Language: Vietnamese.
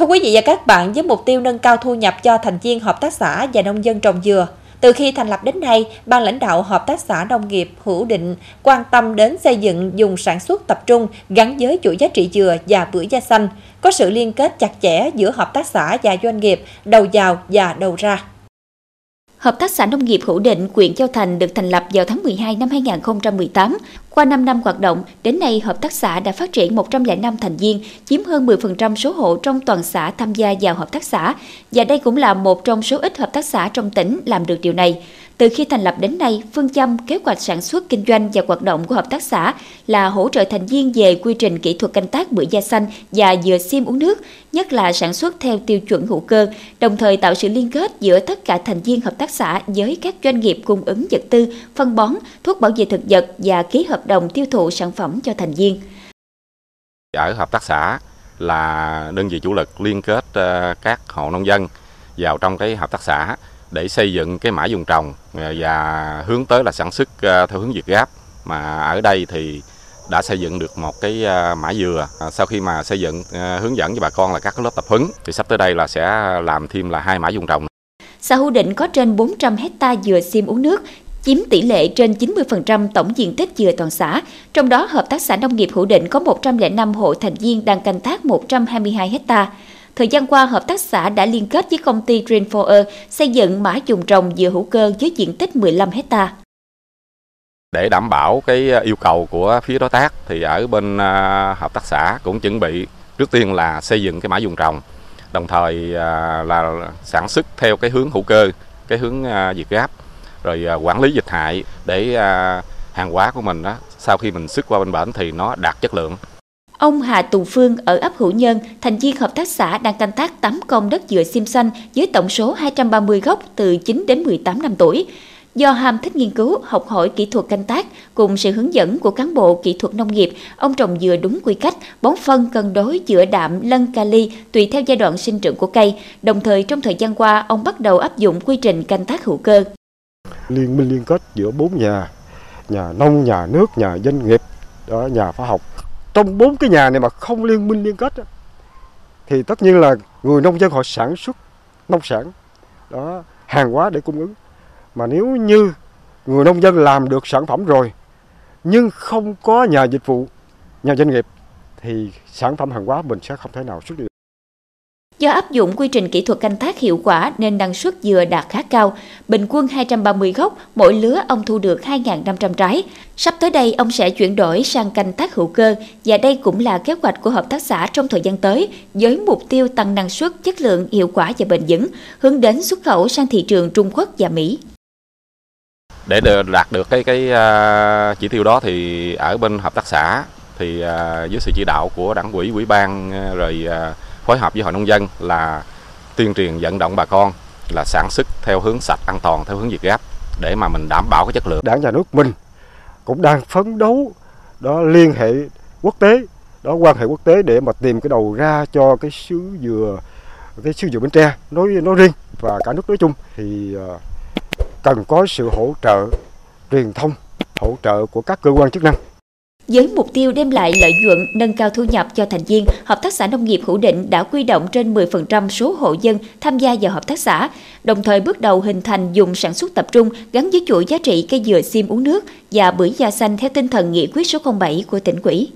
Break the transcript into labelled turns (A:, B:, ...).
A: Thưa quý vị và các bạn, với mục tiêu nâng cao thu nhập cho thành viên hợp tác xã và nông dân trồng dừa, từ khi thành lập đến nay, ban lãnh đạo hợp tác xã nông nghiệp Hữu Định quan tâm đến xây dựng dùng sản xuất tập trung gắn với chuỗi giá trị dừa và bưởi da xanh, có sự liên kết chặt chẽ giữa hợp tác xã và doanh nghiệp, đầu vào và đầu ra.
B: Hợp tác xã nông nghiệp Hữu Định, huyện Châu Thành được thành lập vào tháng 12 năm 2018. Qua 5 năm hoạt động, đến nay hợp tác xã đã phát triển 105 thành viên, chiếm hơn 10% số hộ trong toàn xã tham gia vào hợp tác xã, và đây cũng là một trong số ít hợp tác xã trong tỉnh làm được điều này. Từ khi thành lập đến nay, phương châm kế hoạch sản xuất kinh doanh và hoạt động của hợp tác xã là hỗ trợ thành viên về quy trình kỹ thuật canh tác bưởi da xanh và dừa xiêm uống nước, nhất là sản xuất theo tiêu chuẩn hữu cơ, đồng thời tạo sự liên kết giữa tất cả thành viên hợp tác xã với các doanh nghiệp cung ứng vật tư, phân bón, thuốc bảo vệ thực vật và ký hợp đồng tiêu thụ sản phẩm cho thành viên.
C: Ở hợp tác xã là đơn vị chủ lực liên kết ờ, các hộ nông dân vào trong cái hợp tác xã để xây dựng cái mã dùng trồng à, và hướng tới là sản xuất à, theo hướng Việt Gáp mà ở đây thì đã xây dựng được một cái à, mã dừa sau khi mà xây dựng hướng dẫn cho bà con là các lớp tập huấn thì sắp tới đây là sẽ làm thêm là hai mã dùng trồng.
B: Xã Hữu Định có trên 400 hecta dừa xiêm uống nước, chiếm tỷ lệ trên 90% tổng diện tích dừa toàn xã. Trong đó, Hợp tác xã Nông nghiệp Hữu Định có 105 hộ thành viên đang canh tác 122 hecta. Thời gian qua, hợp tác xã đã liên kết với công ty Green xây dựng mã dùng trồng dừa hữu cơ với diện tích 15 hecta.
C: Để đảm bảo cái à, yêu cầu của phía đối tác thì ở bên à, hợp tác xã cũng chuẩn bị trước tiên là xây dựng cái mã dùng trồng, đồng thời à, là sản xuất theo cái hướng hữu cơ, cái hướng à, Việt Gáp, rồi quản lý dịch hại để hàng hóa của mình đó sau khi mình xuất qua bên bển thì nó đạt chất lượng.
B: Ông Hà Tùng Phương ở ấp Hữu Nhân, thành viên hợp tác xã đang canh tác 8 công đất dừa sim xanh với tổng số 230 gốc từ 9 đến 18 năm tuổi. Do ham thích nghiên cứu, học hỏi kỹ thuật canh tác cùng sự hướng dẫn của cán bộ kỹ thuật nông nghiệp, ông trồng dừa đúng quy cách, bón phân cân đối giữa đạm, lân, kali tùy theo giai đoạn sinh trưởng của cây. Đồng thời trong thời gian qua, ông bắt đầu áp dụng quy trình canh tác hữu cơ.
D: Liên minh liên kết giữa bốn nhà, nhà nông, nhà nước, nhà doanh nghiệp, đó, nhà khoa học trong bốn cái nhà này mà không liên minh liên kết thì tất nhiên là người nông dân họ sản xuất nông sản, đó, hàng hóa để cung ứng. Mà nếu như người nông dân làm được sản phẩm rồi, nhưng không có nhà dịch vụ, nhà doanh nghiệp, thì sản phẩm hàng hóa mình sẽ không thể nào xuất được.
B: Do áp dụng quy trình kỹ thuật canh tác hiệu quả nên năng suất dừa đạt khá cao, bình quân 230 gốc, mỗi lứa ông thu được 2.500 trái. Sắp tới đây ông sẽ chuyển đổi sang canh tác hữu cơ và đây cũng là kế hoạch của hợp tác xã trong thời gian tới với mục tiêu tăng năng suất, chất lượng, hiệu quả và bền vững, hướng đến xuất khẩu sang thị trường Trung Quốc và Mỹ.
C: Để đạt được cái cái à, chỉ tiêu đó thì ở bên hợp tác xã thì à, dưới sự chỉ đạo của đảng ủy, ủy ban à, rồi à, phối hợp với hội nông dân là tuyên truyền, vận động bà con là sản xuất theo hướng sạch, an toàn, theo hướng việt gáp để mà mình đảm bảo cái chất lượng.
D: Đảng nhà nước mình cũng đang phấn đấu đó liên hệ quốc tế, đó quan hệ quốc tế để mà tìm cái đầu ra cho cái sứ dừa, cái sứ dừa Bến Tre nói nói riêng và cả nước nói chung thì ờ, cần có sự hỗ trợ truyền thông, hỗ trợ của các cơ quan chức năng
B: với mục tiêu đem lại lợi nhuận, nâng cao thu nhập cho thành viên, Hợp tác xã Nông nghiệp Hữu Định đã quy động trên 10% số hộ dân tham gia vào hợp tác xã, đồng thời bước đầu hình thành dùng sản xuất tập trung gắn với chuỗi giá trị cây dừa xiêm uống nước và bưởi da xanh theo tinh thần nghị quyết số 07 của tỉnh quỹ.